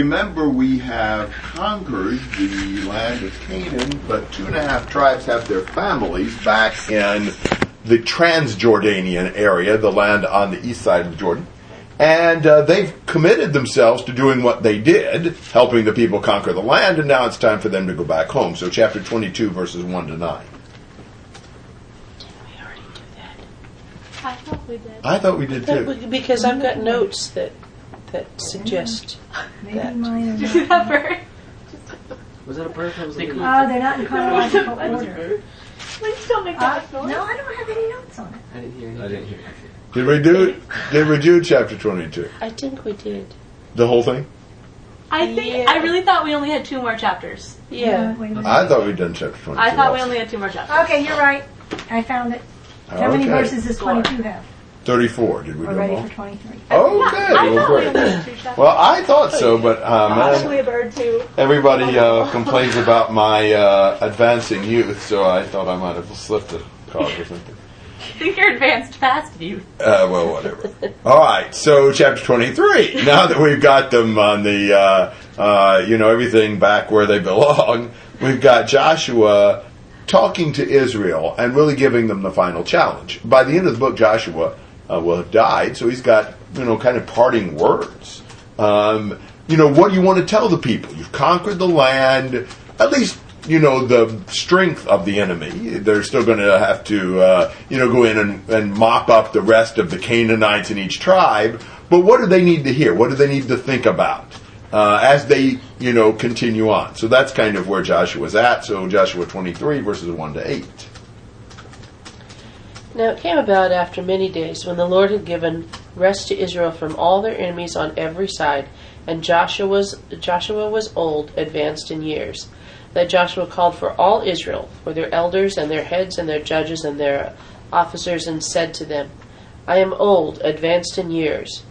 Remember, we have conquered the land of Canaan, but two and a half tribes have their families back in the Transjordanian area, the land on the east side of Jordan. And uh, they've committed themselves to doing what they did, helping the people conquer the land, and now it's time for them to go back home. So, chapter 22, verses 1 to 9. We already do that. I thought we did. I thought we did too. Because I've got notes that that suggest Maybe that. mine are Did you see not. that bird? Was that a bird? That was like Oh, they're not in chronological That's a order. Please don't make Uh, that noise. no, I don't have any notes on it. I didn't hear anything. I didn't hear Did we do Did we do chapter 22? I think we did. The whole thing? I think Yeah. I really thought we only had two more chapters. Yeah. Wait a minute. I thought we'd done chapter 22. I thought we also. only had two more chapters. Okay, you're right. I found it. How many Okay. verses does 22 have? 34. Did we We're do ready them for all? 23. Oh, Yeah, okay. Well, thought we great. only had two chapters. Well, I thought so, but um, Actually, a bird too. everybody uh, complains about my uh, advancing youth, so I thought I might have slipped a card or something. I think you're advanced past you. Uh, well, whatever. All right, so chapter 23. Now that we've got them on the, uh, uh, you know, everything back where they belong, we've got Joshua talking to Israel and really giving them the final challenge. By the end of the book, Joshua uh, will have died, so he's got, you know, kind of parting words. Um, you know, what do you want to tell the people? You've conquered the land, at least you know the strength of the enemy. They're still going to have to, uh, you know, go in and, and mop up the rest of the Canaanites in each tribe. But what do they need to hear? What do they need to think about uh, as they, you know, continue on? So that's kind of where Joshua's at. So Joshua 23 verses 1 to 8. Now it came about after many days when the Lord had given rest to Israel from all their enemies on every side, and Joshua was, Joshua was old, advanced in years, that Joshua called for all Israel, for their elders and their heads and their judges and their officers, and said to them, I am old, advanced in years,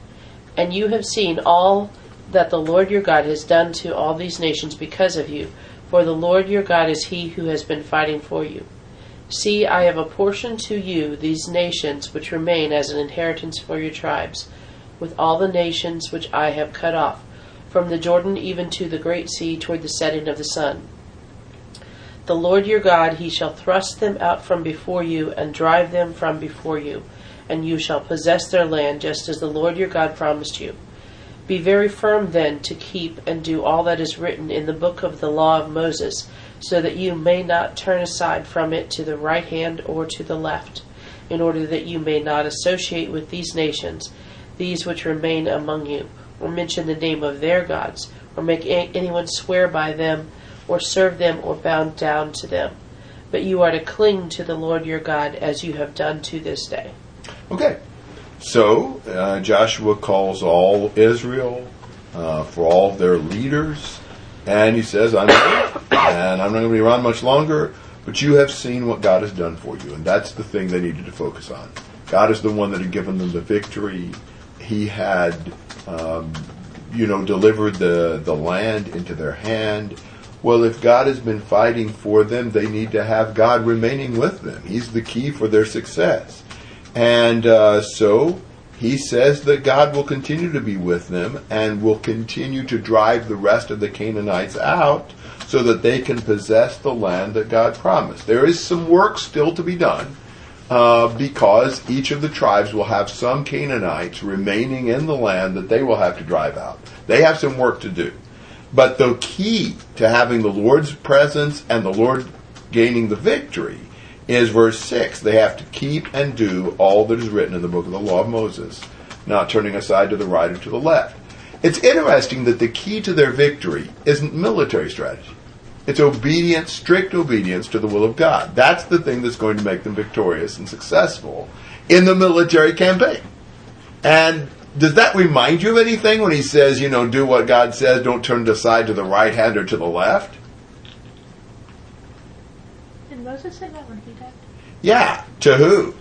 and you have seen all that the Lord your God has done to all these nations because of you, for the Lord your God is he who has been fighting for you. See, I have apportioned to you these nations which remain as an inheritance for your tribes, with all the nations which I have cut off, from the Jordan even to the great sea toward the setting of the sun. The Lord your God, he shall thrust them out from before you, and drive them from before you, and you shall possess their land, just as the Lord your God promised you. Be very firm then to keep and do all that is written in the book of the law of Moses, so that you may not turn aside from it to the right hand or to the left, in order that you may not associate with these nations, these which remain among you, or mention the name of their gods, or make anyone swear by them, or serve them, or bow down to them. But you are to cling to the Lord your God as you have done to this day. Okay. So uh, Joshua calls all Israel uh, for all their leaders, and he says, "I'm and I'm not going to be around much longer, but you have seen what God has done for you, and that's the thing they needed to focus on. God is the one that had given them the victory. He had, um, you know, delivered the the land into their hand." Well, if God has been fighting for them, they need to have God remaining with them. He's the key for their success. And uh, so he says that God will continue to be with them and will continue to drive the rest of the Canaanites out so that they can possess the land that God promised. There is some work still to be done uh, because each of the tribes will have some Canaanites remaining in the land that they will have to drive out. They have some work to do. But the key to having the Lord's presence and the Lord gaining the victory is verse 6. They have to keep and do all that is written in the book of the law of Moses, not turning aside to the right or to the left. It's interesting that the key to their victory isn't military strategy. It's obedience, strict obedience to the will of God. That's the thing that's going to make them victorious and successful in the military campaign. And does that remind you of anything when he says, you know, do what God says, don't turn aside to the right hand or to the left? Did Moses say that died? Yeah. To who?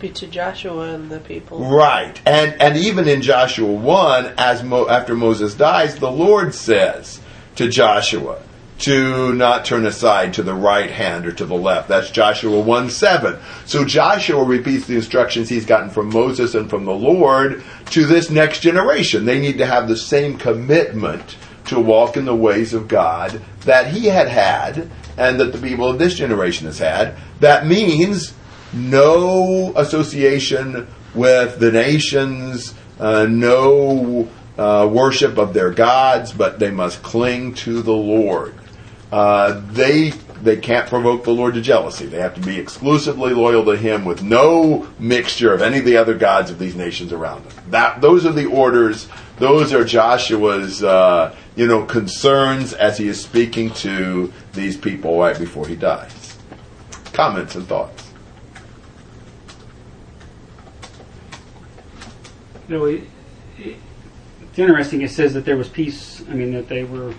Be to Joshua and the people. Right. And and even in Joshua 1, as Mo, after Moses dies, the Lord says to Joshua, to not turn aside to the right hand or to the left. That's Joshua 1 7. So Joshua repeats the instructions he's gotten from Moses and from the Lord to this next generation. They need to have the same commitment to walk in the ways of God that he had had and that the people of this generation has had. That means no association with the nations, uh, no uh, worship of their gods, but they must cling to the Lord. Uh, they they can't provoke the Lord to jealousy. They have to be exclusively loyal to Him with no mixture of any of the other gods of these nations around them. That those are the orders. Those are Joshua's uh, you know concerns as he is speaking to these people right before he dies. Comments and thoughts. You know, it, it- it's interesting. It says that there was peace. I mean, that they were,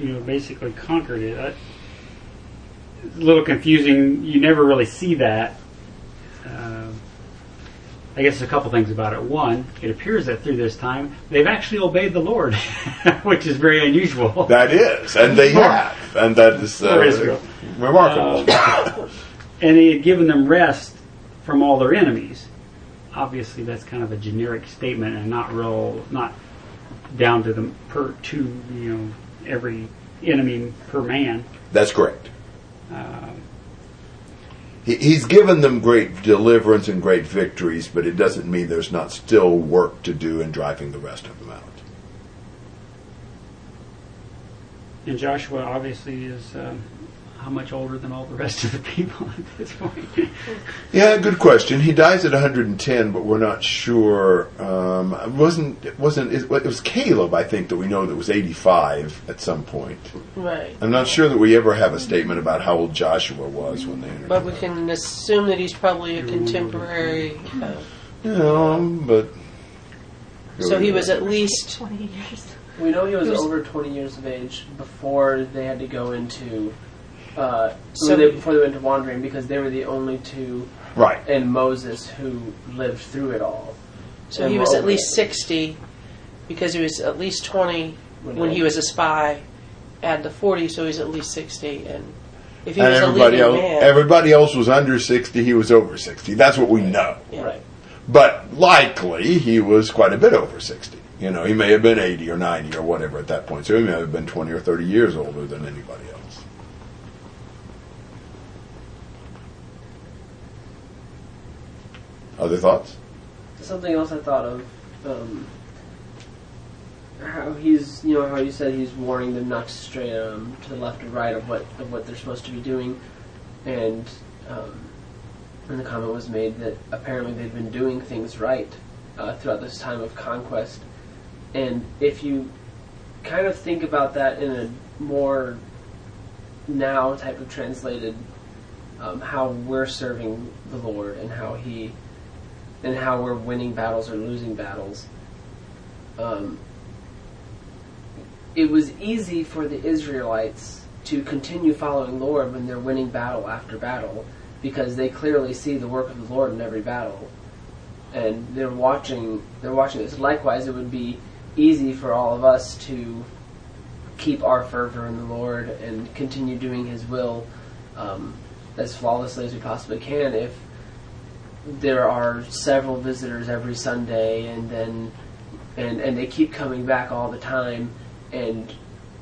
you know, basically conquered it. I, it's a little confusing. You never really see that. Uh, I guess a couple things about it. One, it appears that through this time they've actually obeyed the Lord, which is very unusual. That is, and they have, and that is uh, remarkable. and he had given them rest from all their enemies. Obviously, that's kind of a generic statement and not real, not down to the per to you know every enemy per man. That's correct. Um, He, he's given them great deliverance and great victories, but it doesn't mean there's not still work to do in driving the rest of them out. and Joshua obviously is um, how much older than all the rest of the people at this point. Yeah, good question. He dies at 110, but we're not sure. Um, it wasn't it wasn't it was Caleb? I think that we know that was 85 at some point. Right. I'm not sure that we ever have a statement about how old Joshua was when they. But we can assume that he's probably a contemporary. Uh, you know, but so he was at least. 20 years. We know he was, He was- over 20 years of age before they had to go into. Uh, So so they, before they went to wandering, because they were the only two, right. and Moses who lived through it all. So And he was at least 60 because he was at least 20 when he was a spy. Add the 40, so he's at least 60. And if he and was a everybody leading else, man, everybody else was under 60. He was over 60. That's what we know. yeah. Right. But likely he was quite a bit over 60. You know, he may have been 80 or 90 or whatever at that point. So he may have been 20 or 30 years older than anybody else. Other thoughts? Something else I thought of, um, how he's, you know, how you said he's warning them not to stray um, to the left or right of what of what they're supposed to be doing, and um, and the comment was made that apparently they've been doing things right uh, throughout this time of conquest, and if you kind of think about that in a more now type of translated, um, how we're serving the Lord and how He and how we're winning battles or losing battles. Um, it was easy for the Israelites to continue following the Lord when they're winning battle after battle because they clearly see the work of the Lord in every battle, and they're watching. They're watching this. Likewise, it would be easy for all of us to keep our fervor in the Lord and continue doing His will um, as flawlessly as we possibly can if there are several visitors every Sunday, and then and and they keep coming back all the time, and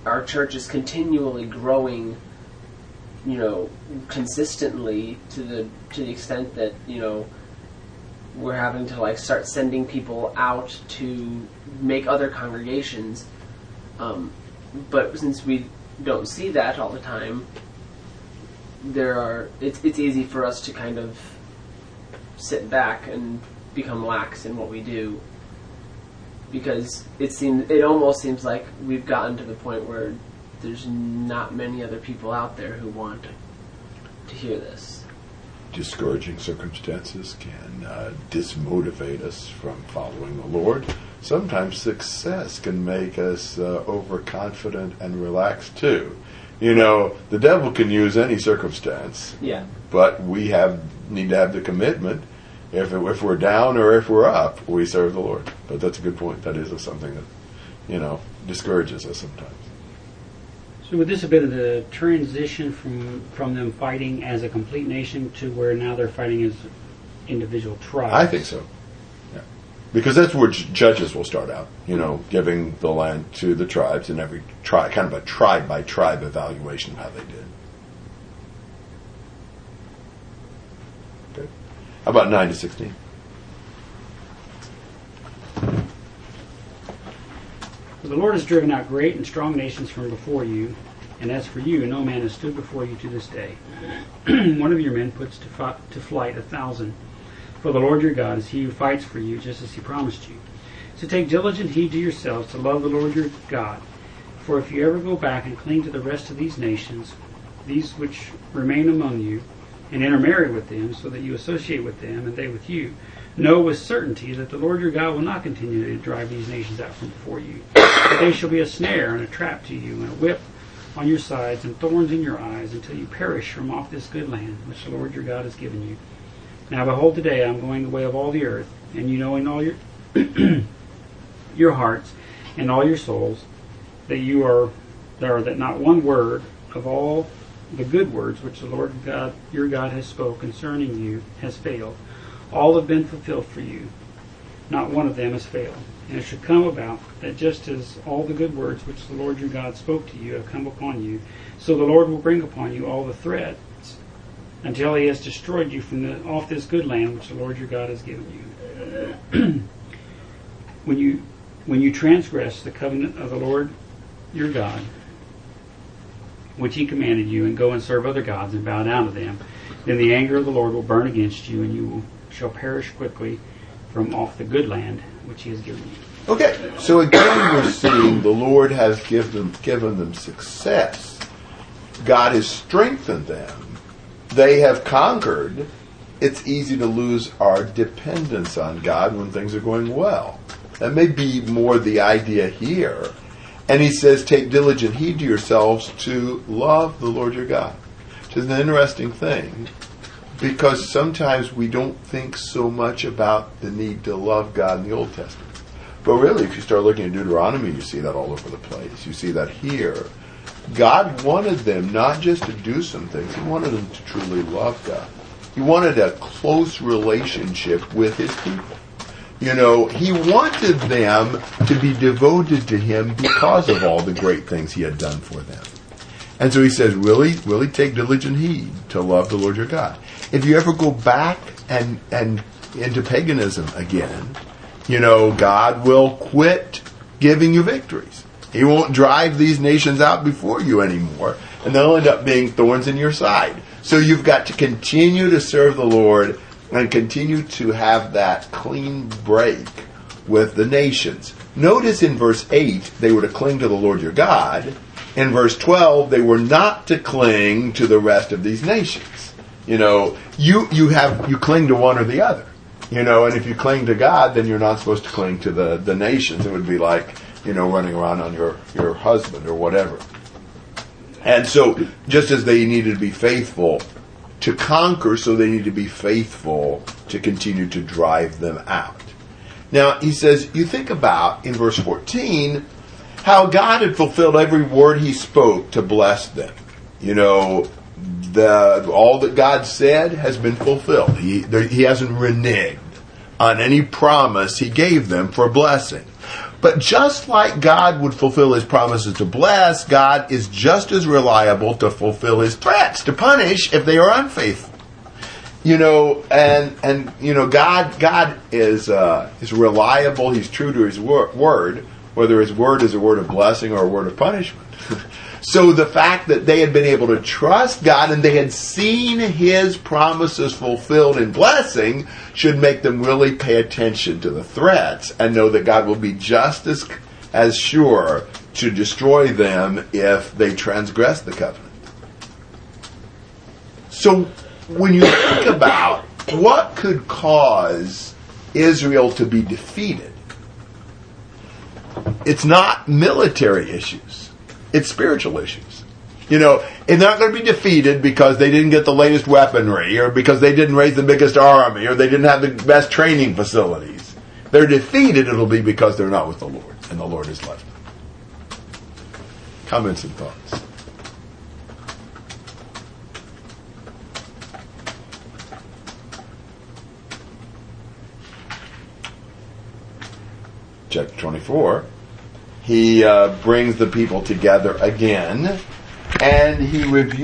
our church is continually growing. You know, consistently to the to the extent that you know we're having to like start sending people out to make other congregations. Um, but since we don't see that all the time, there are it's it's easy for us to kind of sit back and become lax in what we do because it seems it almost seems like we've gotten to the point where there's not many other people out there who want to hear this. Discouraging circumstances can uh, dismotivate us from following the Lord. Sometimes success can make us uh, overconfident and relaxed too. You know, the devil can use any circumstance, Yeah. but we have need to have the commitment. If if we're down or if we're up, we serve the Lord. But that's a good point. That is something that you know discourages us sometimes. So would this have been the transition from from them fighting as a complete nation to where now they're fighting as individual tribes? I think so. Yeah. Because that's where j- judges will start out, you know, giving the land to the tribes and every tribe, kind of a tribe by tribe evaluation of how they did. Okay. How about 9 to 16? For the Lord has driven out great and strong nations from before you, and as for you, no man has stood before you to this day. One of your men puts to, fi- to flight a thousand. For the Lord your God is he who fights for you, just as he promised you. So take diligent heed to yourselves to love the Lord your God. For if you ever go back and cling to the rest of these nations, these which remain among you, and intermarry with them, so that you associate with them and they with you, know with certainty that the Lord your God will not continue to drive these nations out from before you. But they shall be a snare and a trap to you, and a whip on your sides, and thorns in your eyes, until you perish from off this good land which the Lord your God has given you. Now behold, today I am going the way of all the earth, and you know in all your your hearts and all your souls that you are there that not one word of all the good words which the Lord God your God has spoke concerning you has failed. All have been fulfilled for you. Not one of them has failed. And it should come about that just as all the good words which the Lord your God spoke to you have come upon you, so the Lord will bring upon you all the threats until he has destroyed you from the, off this good land which the Lord your God has given you. when you when you transgress the covenant of the Lord your God, which he commanded you, and go and serve other gods and bow down to them, then the anger of the Lord will burn against you, and you will, shall perish quickly from off the good land which he has given you. Okay, so again, we're seeing the Lord has given given them success. God has strengthened them. They have conquered. It's easy to lose our dependence on God when things are going well. That may be more the idea here. And he says, take diligent heed to yourselves to love the Lord your God. Which is an interesting thing because sometimes we don't think so much about the need to love God in the Old Testament. But really, if you start looking at Deuteronomy, you see that all over the place. You see that here. God wanted them not just to do some things, He wanted them to truly love God. He wanted a close relationship with His people. You know, He wanted them to be devoted to Him because of all the great things He had done for them. And so He says, really, really take diligent heed to love the Lord your God. If you ever go back and, and into paganism again, you know, God will quit giving you victories. He won't drive these nations out before you anymore, and they'll end up being thorns in your side. So you've got to continue to serve the Lord and continue to have that clean break with the nations. Notice in verse 8, they were to cling to the Lord your God. In verse 12, they were not to cling to the rest of these nations. You know, you, you have, you cling to one or the other. You know, and if you cling to God, then you're not supposed to cling to the, the nations. It would be like, you know, running around on your, your husband or whatever. And so, just as they needed to be faithful to conquer, so they need to be faithful to continue to drive them out. Now, he says, you think about in verse 14 how God had fulfilled every word he spoke to bless them. You know, the, all that God said has been fulfilled. He, there, he hasn't reneged on any promise he gave them for blessing. But just like God would fulfill his promises to bless, God is just as reliable to fulfill his threats to punish if they are unfaithful. You know, and and you know, God God is uh, is reliable. He's true to his wor- word, whether his word is a word of blessing or a word of punishment. so the fact that they had been able to trust God and they had seen his promises fulfilled in blessing should make them really pay attention to the threats and know that God will be just as as sure to destroy them if they transgress the covenant. So when you think about what could cause Israel to be defeated, it's not military issues, it's spiritual issues. You know, it's not going to be defeated because they didn't get the latest weaponry or because they didn't raise the biggest army or they didn't have the best training facilities. They're defeated, it'll be because they're not with the Lord and the Lord has left them. Comments and thoughts. Chapter 24 he uh, brings the people together again and he reviews